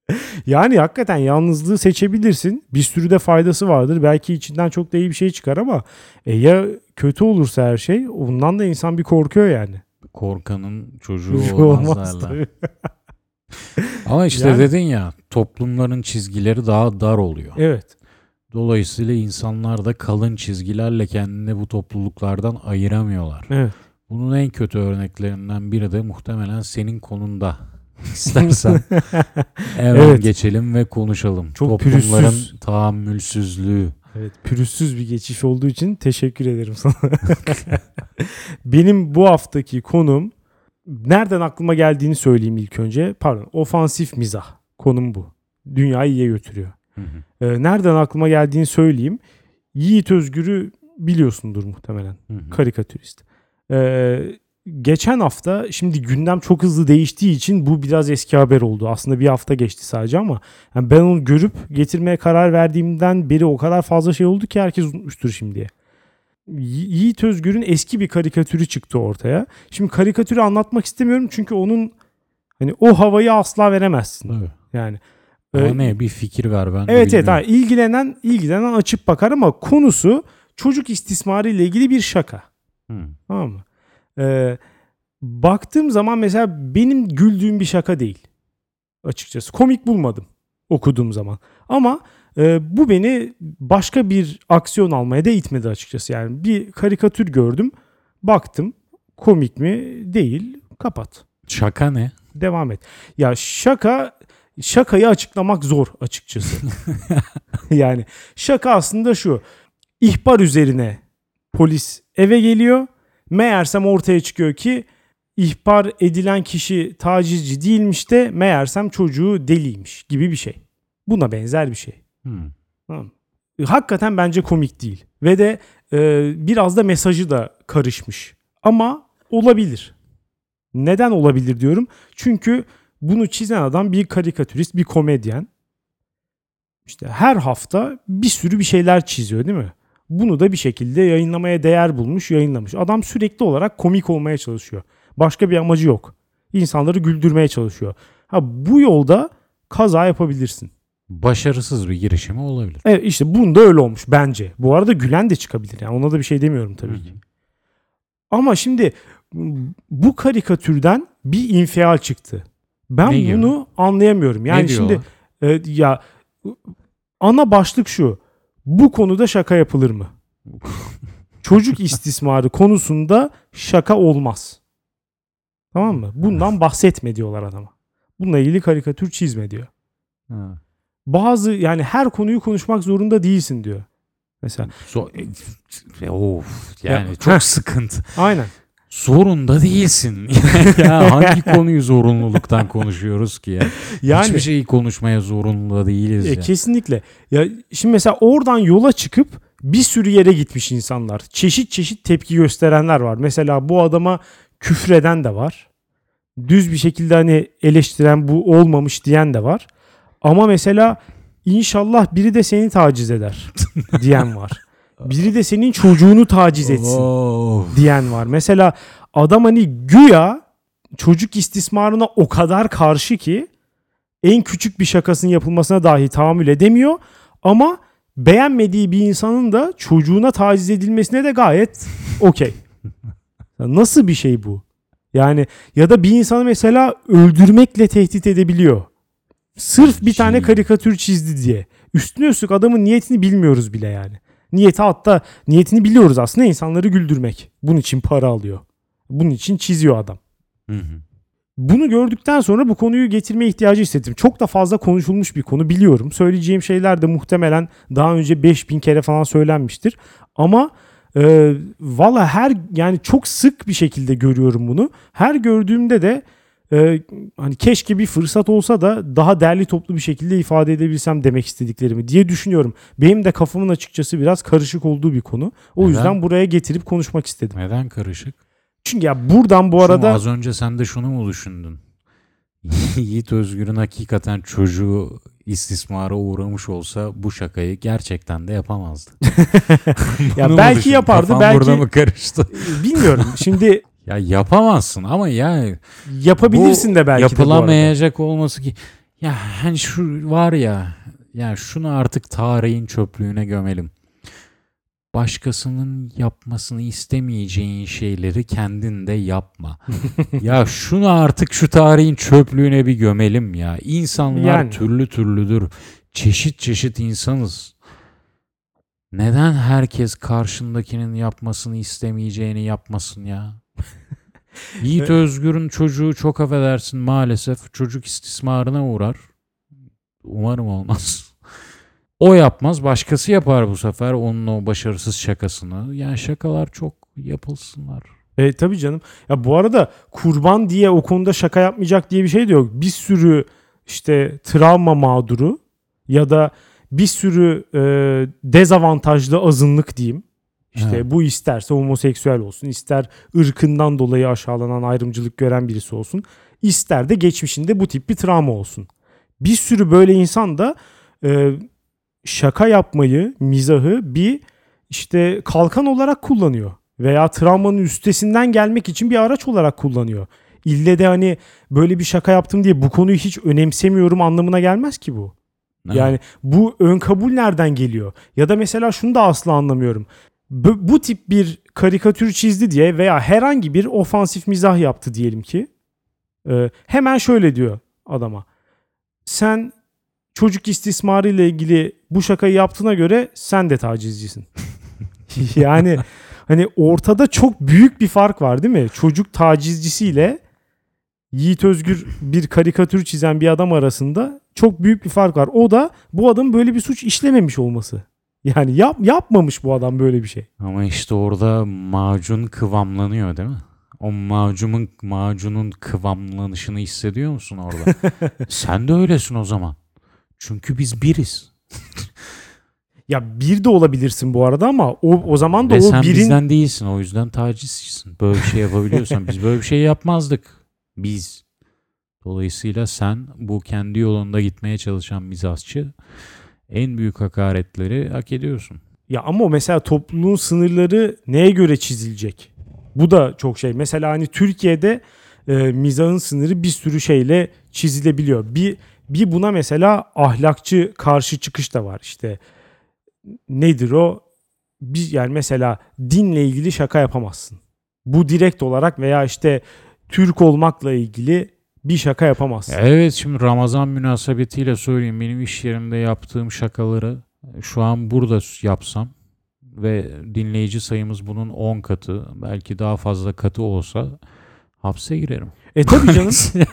yani hakikaten yalnızlığı seçebilirsin. Bir sürü de faydası vardır. Belki içinden çok da iyi bir şey çıkar ama e, ya kötü olursa her şey ondan da insan bir korkuyor yani. Korkanın çocuğu Çocuğu olmaz, derler. Ama işte Yani- dedin ya toplumların çizgileri daha dar oluyor. Evet. Dolayısıyla insanlar da kalın çizgilerle kendini bu topluluklardan ayıramıyorlar. Evet. Bunun en kötü örneklerinden biri de muhtemelen senin konunda. İstersen hemen Evet. geçelim ve konuşalım. Çok Toplumların pürüzsüz. tahammülsüzlüğü. Evet, pürüzsüz bir geçiş olduğu için teşekkür ederim sana. Benim bu haftaki konum nereden aklıma geldiğini söyleyeyim ilk önce. Pardon, ofansif mizah. Konum bu. Dünyayı iyiye götürüyor. Hı hı, Ee, nereden aklıma geldiğini söyleyeyim. Yiğit Özgür'ü biliyorsundur muhtemelen. hı hı. Karikatürist. Ee, geçen hafta şimdi gündem çok hızlı değiştiği için bu biraz eski haber oldu. Aslında bir hafta geçti sadece ama yani ben onu görüp getirmeye karar verdiğimden beri o kadar fazla şey oldu ki herkes unutmuştur şimdiye. Yi- Yiğit Özgür'ün eski bir karikatürü çıktı ortaya. Şimdi karikatürü anlatmak istemiyorum çünkü onun hani o havayı asla veremezsin. Tabii. Yani Ama Ee, ne bir fikir ver ben Evet evet ha, ilgilenen ilgilenen açıp bakar ama konusu çocuk istismarı ile ilgili bir şaka. Hı. Tamam mı? Ee, baktığım zaman mesela benim güldüğüm bir şaka değil. Açıkçası komik bulmadım okuduğum zaman. Ama e, bu beni başka bir aksiyon almaya da itmedi açıkçası. Yani bir karikatür gördüm, baktım komik mi değil, kapat. Şaka ne? Devam et. Ya şaka şakayı açıklamak zor açıkçası. yani şaka aslında şu. İhbar üzerine polis eve geliyor. Meğersem ortaya çıkıyor ki ihbar edilen kişi tacizci değilmiş de meğersem çocuğu deliymiş gibi bir şey. Buna benzer bir şey. Tamam. mı? Hakikaten bence komik değil. Ve de e, biraz da mesajı da karışmış. Ama olabilir. Neden olabilir diyorum? Çünkü bunu çizen adam bir karikatürist, bir komedyen. İşte her hafta bir sürü bir şeyler çiziyor değil mi? Bunu da bir şekilde yayınlamaya değer bulmuş, yayınlamış. Adam sürekli olarak komik olmaya çalışıyor. Başka bir amacı yok. İnsanları güldürmeye çalışıyor. Ha bu yolda kaza yapabilirsin. Başarısız bir girişimi olabilir. Evet işte bunda öyle olmuş bence. Bu arada gülen de çıkabilir. Yani ona da bir şey demiyorum tabii ki. Ama şimdi bu karikatürden bir infial çıktı. Ben Ne gibi? bunu anlayamıyorum. Yani şimdi e, ya ana başlık şu. Bu konuda şaka yapılır mı? Çocuk istismarı konusunda şaka olmaz. Tamam mı? Bundan bahsetme diyorlar adama. Bununla ilgili karikatür çizme diyor. Ha. Bazı yani her konuyu konuşmak zorunda değilsin diyor. Mesela So- e, of yani Ya- çok Heh. sıkıntı. aynen. Zorunda değilsin. ya hangi konuyu zorunluluktan konuşuyoruz ki ya? Yani Hiçbir şeyi konuşmaya zorunlu değiliz E, ya. kesinlikle. Ya şimdi mesela oradan yola çıkıp bir sürü yere gitmiş insanlar. Çeşit çeşit tepki gösterenler var. Mesela bu adama küfreden de var. Düz bir şekilde hani eleştiren bu olmamış diyen de var. Ama mesela inşallah biri de seni taciz eder diyen var. Biri de senin çocuğunu taciz etsin Of. diyen var. Mesela adam hani güya çocuk istismarına o kadar karşı ki en küçük bir şakasının yapılmasına dahi tahammül edemiyor ama beğenmediği bir insanın da çocuğuna taciz edilmesine de gayet okey. Nasıl bir şey bu? Yani ya da bir insanı mesela öldürmekle tehdit edebiliyor. Sırf bir tane karikatür çizdi diye. Üstüne üstlük adamın niyetini bilmiyoruz bile yani. Niyeti hatta niyetini biliyoruz aslında insanları güldürmek. Bunun için para alıyor. Bunun için çiziyor adam. Hı hı. Bunu gördükten sonra bu konuyu getirme ihtiyacı hissettim. Çok da fazla konuşulmuş bir konu biliyorum. Söyleyeceğim şeyler de muhtemelen daha önce 5000 kere falan söylenmiştir. Ama e, valla her yani çok sık bir şekilde görüyorum bunu. Her gördüğümde de e, hani keşke bir fırsat olsa da daha derli toplu bir şekilde ifade edebilsem demek istediklerimi diye düşünüyorum. Benim de kafamın açıkçası biraz karışık olduğu bir konu. O Neden? yüzden buraya getirip konuşmak istedim. Neden karışık? Çünkü ya buradan bu Şu arada az önce sen de şunu mu düşündün? Yiğit Özgür'ün hakikaten çocuğu istismara uğramış olsa bu şakayı gerçekten de yapamazdı. Ya belki yapardı, Kafan belki- burada mı karıştı? bilmiyorum. Şimdi Ya yapamazsın ama yani yapabilirsin bu de belki de bu arada. yapılamayacak olması ki ya hani şu var ya ya şunu artık tarihin çöplüğüne gömelim. Başkasının yapmasını istemeyeceğin şeyleri kendin de yapma. ya şunu artık şu tarihin çöplüğüne bir gömelim ya. İnsanlar Yani. türlü türlüdür. Çeşit çeşit insanız. Neden herkes karşındakinin yapmasını istemeyeceğini yapmasın ya? Yiğit Özgür'ün çocuğu çok affedersin maalesef çocuk istismarına uğrar. Umarım olmaz. O yapmaz başkası yapar bu sefer onun o başarısız şakasını. Yani şakalar çok yapılsınlar. E, tabii canım. Ya bu arada kurban diye o konuda şaka yapmayacak diye bir şey de yok. Bir sürü işte travma mağduru ya da bir sürü e, dezavantajlı azınlık diyeyim. İşte Evet. bu isterse homoseksüel olsun, ister ırkından dolayı aşağılanan ayrımcılık gören birisi olsun, ister de geçmişinde bu tip bir travma olsun. Bir sürü böyle insan da e, şaka yapmayı, mizahı bir işte kalkan olarak kullanıyor veya travmanın üstesinden gelmek için bir araç olarak kullanıyor. İlle de hani böyle bir şaka yaptım diye bu konuyu hiç önemsemiyorum anlamına gelmez ki bu. Evet. Yani bu ön kabul nereden geliyor? Ya da mesela şunu da asla anlamıyorum. Bu, bu tip bir karikatür çizdi diye veya herhangi bir ofansif mizah yaptı diyelim ki. e, hemen şöyle diyor adama. Sen çocuk istismarı ile ilgili bu şakayı yaptığına göre sen de tacizcisin. yani hani ortada çok büyük bir fark var değil mi? Çocuk tacizcisiyle Yiğit Özgür bir karikatür çizen bir adam arasında çok büyük bir fark var. O da bu adamın böyle bir suç işlememiş olması. Yani yap, yapmamış bu adam böyle bir şey. Ama işte orada macun kıvamlanıyor değil mi? O macunun macunun kıvamlanışını hissediyor musun orada? Sen de öylesin o zaman. Çünkü biz biriz. Ya bir de olabilirsin bu arada ama o o zaman da Ve o sen birin bizden değilsin. O yüzden tacizcisin. Böyle bir şey yapabiliyorsan biz böyle bir şey yapmazdık. Biz. Dolayısıyla sen bu kendi yolunda gitmeye çalışan mizahçı en büyük hakaretleri hak ediyorsun. ya ama mesela topluluğun sınırları neye göre çizilecek? Bu da çok şey. Mesela hani Türkiye'de e, mizahın sınırı bir sürü şeyle çizilebiliyor. Bir bir buna mesela ahlakçı karşı çıkış da var. İşte nedir o? Bir, yani mesela dinle ilgili şaka yapamazsın. Bu direkt olarak veya işte Türk olmakla ilgili bir şaka yapamazsın. Evet şimdi Ramazan münasebetiyle söyleyeyim benim iş yerimde yaptığım şakaları şu an burada yapsam ve dinleyici sayımız bunun 10 katı belki daha fazla katı olsa hapse girerim. E tabii canım.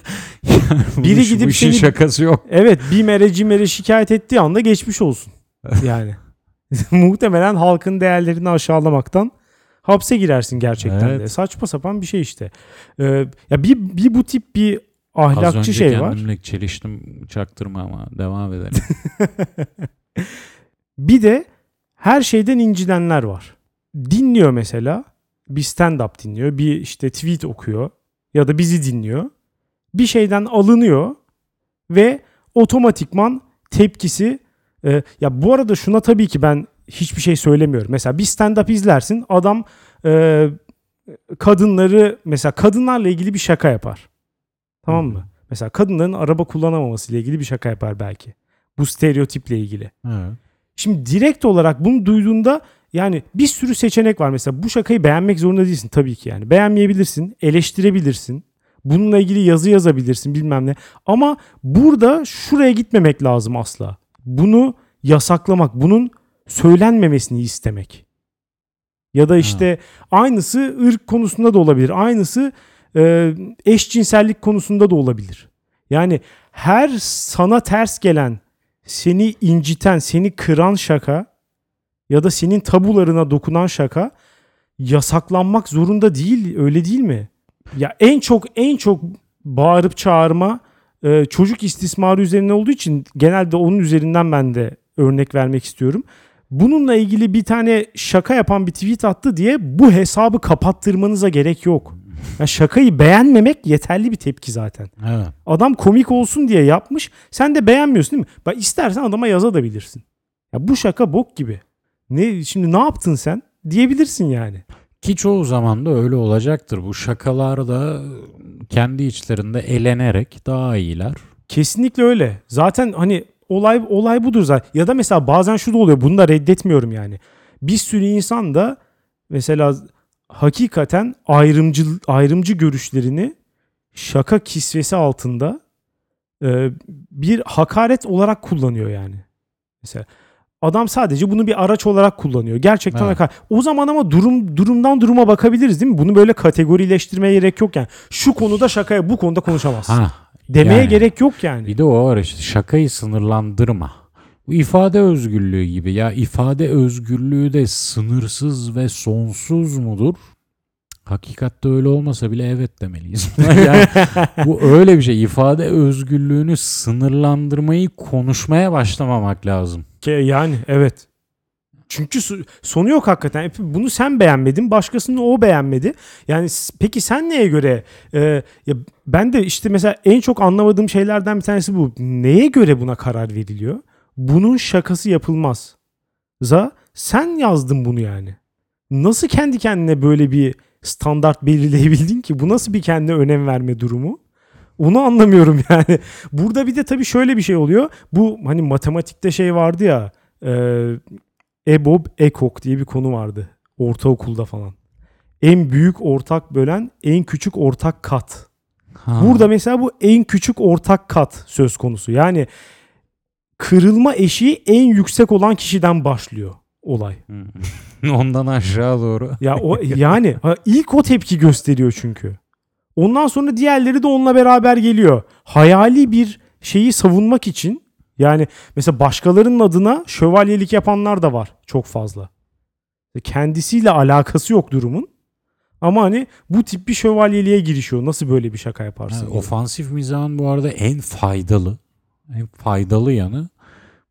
Yani Biri gidip bu işin seni- şakası yok. Evet bir mere cimere şikayet ettiği anda geçmiş olsun. Yani. Muhtemelen halkın değerlerini aşağılamaktan hapse girersin gerçekten de. Evet. Saçma sapan bir şey işte. Ee, ya bir, bir bu tip bir Az ahlakçı önce şey var. kendimle çeliştim çaktırma ama devam edelim. Bir de her şeyden incidenler var. Dinliyor mesela. Bir stand-up dinliyor. Bir işte tweet okuyor. Ya da bizi dinliyor. Bir şeyden alınıyor. Ve otomatikman tepkisi e, ya bu arada şuna tabii ki ben hiçbir şey söylemiyorum. Mesela bir stand-up izlersin. Adam e, kadınları mesela kadınlarla ilgili bir şaka yapar. Tamam mı? Mesela kadınların araba kullanamaması ile ilgili bir şaka yapar belki. Bu stereotiple ilgili. Evet. Şimdi direkt olarak bunu duyduğunda yani bir sürü seçenek var. Mesela bu şakayı beğenmek zorunda değilsin tabii ki yani. Beğenmeyebilirsin, eleştirebilirsin. Bununla ilgili yazı yazabilirsin bilmem ne. Ama burada şuraya gitmemek lazım asla. Bunu yasaklamak, bunun söylenmemesini istemek. Ya da işte aynısı ırk konusunda da olabilir. Aynısı e, eşcinsellik konusunda da olabilir. Yani her sana ters gelen, seni inciten, seni kıran şaka ya da senin tabularına dokunan şaka yasaklanmak zorunda değil. Öyle değil mi? Ya en çok en çok bağırıp çağırma e, çocuk istismarı üzerine olduğu için genelde onun üzerinden ben de örnek vermek istiyorum. Bununla ilgili bir tane şaka yapan bir tweet attı diye bu hesabı kapattırmanıza gerek yok. Ya şakayı beğenmemek yeterli bir tepki zaten. Evet. Adam komik olsun diye yapmış. Sen de beğenmiyorsun değil mi? Bak istersen adama yazabilirsin. Ya bu şaka bok gibi. Ne şimdi ne yaptın sen? Diyebilirsin yani. Ki çoğu zaman da öyle olacaktır. Bu şakalar da kendi içlerinde elenerek daha iyiler. Kesinlikle öyle. Zaten hani olay olay budur zaten. Ya da mesela bazen şu da oluyor. Bunu da reddetmiyorum yani. Bir sürü insan da mesela hakikaten ayrımcı ayrımcı görüşlerini şaka kisvesi altında e, bir hakaret olarak kullanıyor yani. Mesela adam sadece bunu bir araç olarak kullanıyor. Gerçekten Evet. hakaret. O zaman ama durum durumdan duruma bakabiliriz değil mi? Bunu böyle kategorileştirmeye gerek yok yani. Şu konuda şakaya bu konuda konuşamazsın. Ha, Demeye yani. gerek yok yani. Bir de o var işte şakayı sınırlandırma. Bu ifade özgürlüğü gibi. Ya ifade özgürlüğü de sınırsız ve sonsuz mudur? Hakikatte öyle olmasa bile evet demeliyiz. yani bu öyle bir şey. İfade özgürlüğünü sınırlandırmayı konuşmaya başlamamak lazım. Yani evet. Çünkü sonu yok hakikaten. Hep Bunu sen beğenmedin, başkasını o beğenmedi. Yani peki sen neye göre? e, ya ben de işte mesela en çok anlamadığım şeylerden bir tanesi bu. Neye göre buna karar veriliyor? Bunun şakası yapılmaz. Za sen yazdın bunu yani. Nasıl kendi kendine böyle bir standart belirleyebildin ki? Bu nasıl bir kendine önem verme durumu? Onu anlamıyorum yani. Burada bir de tabii şöyle bir şey oluyor. Bu hani matematikte şey vardı ya. E, EBOB, EKOK diye bir konu vardı. Ortaokulda falan. En büyük ortak bölen en küçük ortak kat. Ha. Burada mesela bu en küçük ortak kat söz konusu. Yani kırılma eşiği en yüksek olan kişiden başlıyor olay. Ondan aşağı doğru. Ya o yani ilk o tepki gösteriyor çünkü. Ondan sonra diğerleri de onunla beraber geliyor. Hayali bir şeyi savunmak için yani mesela başkalarının adına şövalyelik yapanlar da var çok fazla. Kendisiyle alakası yok durumun. Ama hani bu tip bir şövalyeliğe girişiyor. Nasıl böyle bir şaka yaparsın? Yani ofansif mizahın bu arada en faydalı, en faydalı yanı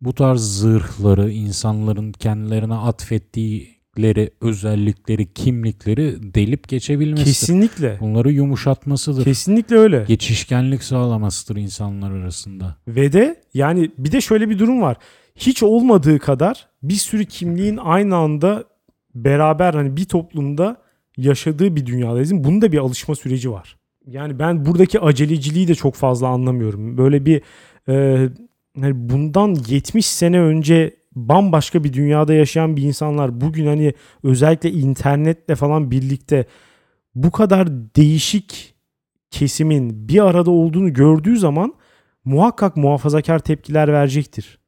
bu tarz zırhları, insanların kendilerine atfettikleri özellikleri, kimlikleri delip geçebilmesidir. Kesinlikle. Bunları yumuşatmasıdır. Kesinlikle öyle. Geçişkenlik sağlamasıdır insanlar arasında. Ve de yani bir de şöyle bir durum var. Hiç olmadığı kadar bir sürü kimliğin aynı anda beraber hani bir toplumda yaşadığı bir dünyadayız. Bunun da bir alışma süreci var. Yani ben buradaki aceleciliği de çok fazla anlamıyorum. Böyle bir e, bundan 70 sene önce bambaşka bir dünyada yaşayan bir insanlar bugün hani özellikle internetle falan birlikte bu kadar değişik kesimin bir arada olduğunu gördüğü zaman muhakkak muhafazakar tepkiler verecektir.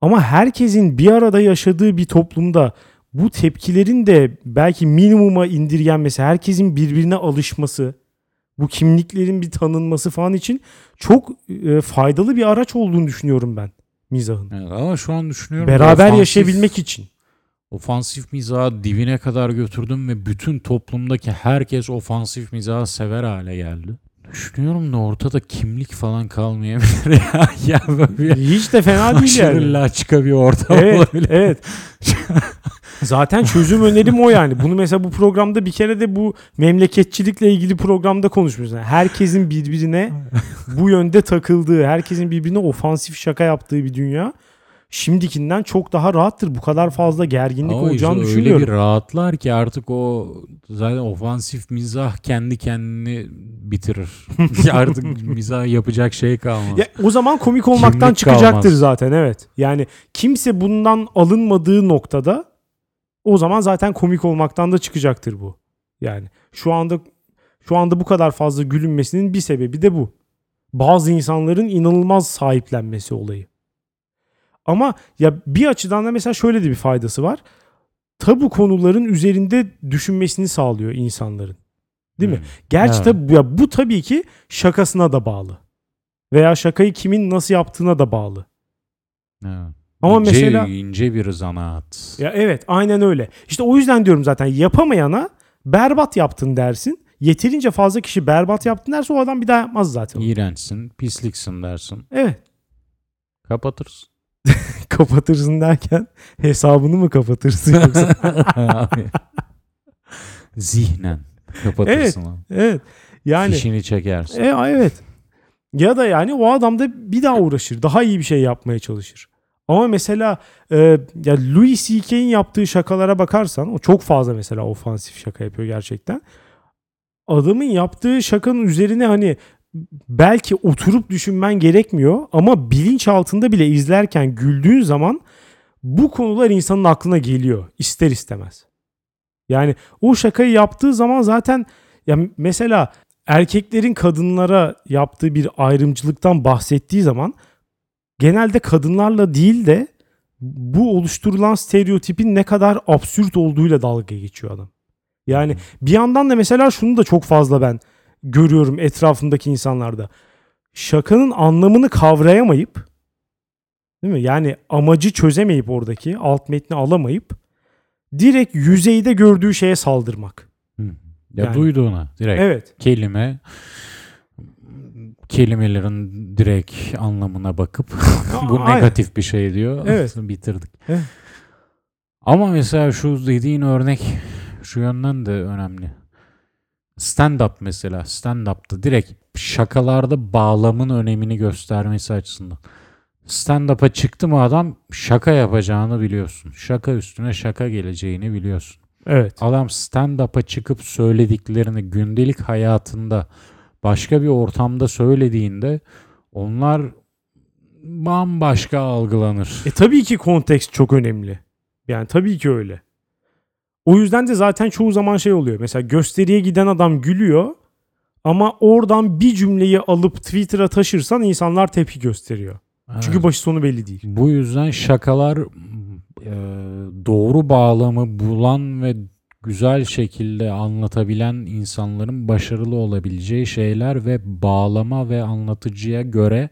Ama herkesin bir arada yaşadığı bir toplumda bu tepkilerin de belki minimuma indirgenmesi, herkesin birbirine alışması, bu kimliklerin bir tanınması falan için çok e, faydalı bir araç olduğunu düşünüyorum ben mizahın. Evet, ama şu an düşünüyorum. Beraber ofansif- yaşayabilmek için. Ofansif mizahı dibine kadar götürdüm ve bütün toplumdaki herkes ofansif mizahı sever hale geldi. Düşünüyorum da ortada kimlik falan kalmayabilir ya. ya böyle Hiç de fena değil aşırı yani. laçka bir ortam Evet, olabilir. evet. Zaten çözüm önerim o yani. Bunu mesela bu programda bir kere de bu memleketçilikle ilgili programda konuşmuşuz. Yani herkesin birbirine bu yönde takıldığı, herkesin birbirine ofansif şaka yaptığı bir dünya şimdikinden çok daha rahattır. Bu kadar fazla gerginlik Ama işte olacağını öyle bir rahatlar ki artık o zaten ofansif mizah kendi kendini bitirir. artık mizah yapacak şey kalmaz. Ya, o zaman komik olmaktan Kimlik çıkacaktır kalmaz. zaten evet. Yani kimse bundan alınmadığı noktada o zaman zaten komik olmaktan da çıkacaktır bu. Yani şu anda şu anda bu kadar fazla gülünmesinin bir sebebi de bu. Bazı insanların inanılmaz sahiplenmesi olayı. Ama ya bir açıdan da mesela şöyle de bir faydası var. Tabu konuların üzerinde düşünmesini sağlıyor insanların. Değil mi? Hmm. Gerçi Evet. tabii ya bu tabii ki şakasına da bağlı. Veya şakayı kimin nasıl yaptığına da bağlı. Evet. Ama ince, mesela ince bir zanaat. ya evet aynen öyle. İşte o yüzden diyorum zaten yapamayana berbat yaptın dersin. Yeterince fazla kişi berbat yaptın derse o adam bir daha yapmaz zaten. İğrençsin, pisliksin dersin. Evet. Kapatırız. Kapatırsın derken hesabını mı kapatırsın yoksa? Zihnen kapatırsın. Evet. evet. Yani Fişini çekersin. E, evet. Ya da yani o adam da bir daha uğraşır. Daha iyi bir şey yapmaya çalışır. Ama mesela e, ya Louis C.K.'in yaptığı şakalara bakarsan o çok fazla mesela ofansif şaka yapıyor gerçekten. Adamın yaptığı şakanın üzerine hani belki oturup düşünmen gerekmiyor ama bilinç altında bile izlerken güldüğün zaman bu konular insanın aklına geliyor ister istemez. Yani o şakayı yaptığı zaman zaten ya mesela erkeklerin kadınlara yaptığı bir ayrımcılıktan bahsettiği zaman genelde kadınlarla değil de bu oluşturulan stereotipin ne kadar absürt olduğuyla dalga geçiyor adam. Yani bir yandan da mesela şunu da çok fazla ben görüyorum etrafımdaki insanlarda. Şakanın anlamını kavrayamayıp değil mi? Yani amacı çözemeyip oradaki alt metni alamayıp direkt yüzeyde gördüğü şeye saldırmak. Hı. Ya Yani- duyduğuna direkt Evet. kelime kelimelerin direkt anlamına bakıp bu Aynen. negatif bir şey diyor. Evet. Bitirdik. Evet. Ama mesela şu dediğin örnek şu yönden de önemli. Stand-up mesela. Stand-up'ta direkt şakalarda bağlamın önemini göstermesi açısından. Stand-up'a çıktı mı adam şaka yapacağını biliyorsun. Şaka üstüne şaka geleceğini biliyorsun. Evet. Adam stand-up'a çıkıp söylediklerini gündelik hayatında başka bir ortamda söylediğinde onlar bambaşka algılanır. E tabii ki konteks çok önemli. Yani tabii ki öyle. O yüzden de zaten çoğu zaman şey oluyor. Mesela gösteriye giden adam gülüyor ama oradan bir cümleyi alıp Twitter'a taşırsan insanlar tepki gösteriyor. Çünkü Evet. başı sonu belli değil. Bu yüzden şakalar e, doğru bağlamı bulan ve güzel şekilde anlatabilen insanların başarılı olabileceği şeyler ve bağlama ve anlatıcıya göre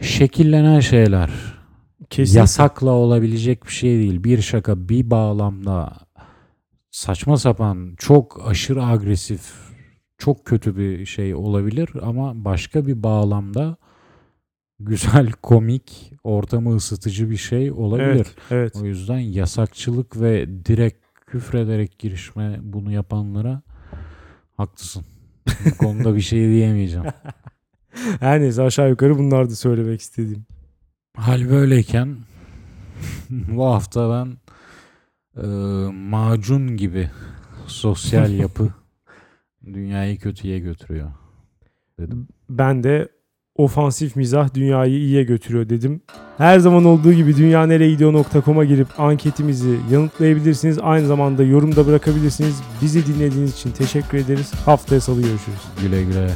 şekillenen şeyler. Kesinlikle. Yasakla olabilecek bir şey değil. Bir şaka bir bağlamda saçma sapan, çok aşırı agresif, çok kötü bir şey olabilir ama başka bir bağlamda güzel, komik, ortamı ısıtıcı bir şey olabilir. Evet, evet. O yüzden yasakçılık ve direkt küfrederek girişme bunu yapanlara haklısın. Bu konuda bir şey diyemeyeceğim. Her neyse aşağı yukarı bunlar da söylemek istediğim. Hal böyleyken bu hafta ben e, macun gibi sosyal yapı dünyayı kötüye götürüyor. Dedim. Ben de ofansif mizah dünyayı iyiye götürüyor dedim. Her zaman olduğu gibi dünyanereyegidiyor.com'a girip anketimizi yanıtlayabilirsiniz. Aynı zamanda yorum da bırakabilirsiniz. Bizi dinlediğiniz için teşekkür ederiz. Haftaya salı görüşürüz. Güle güle.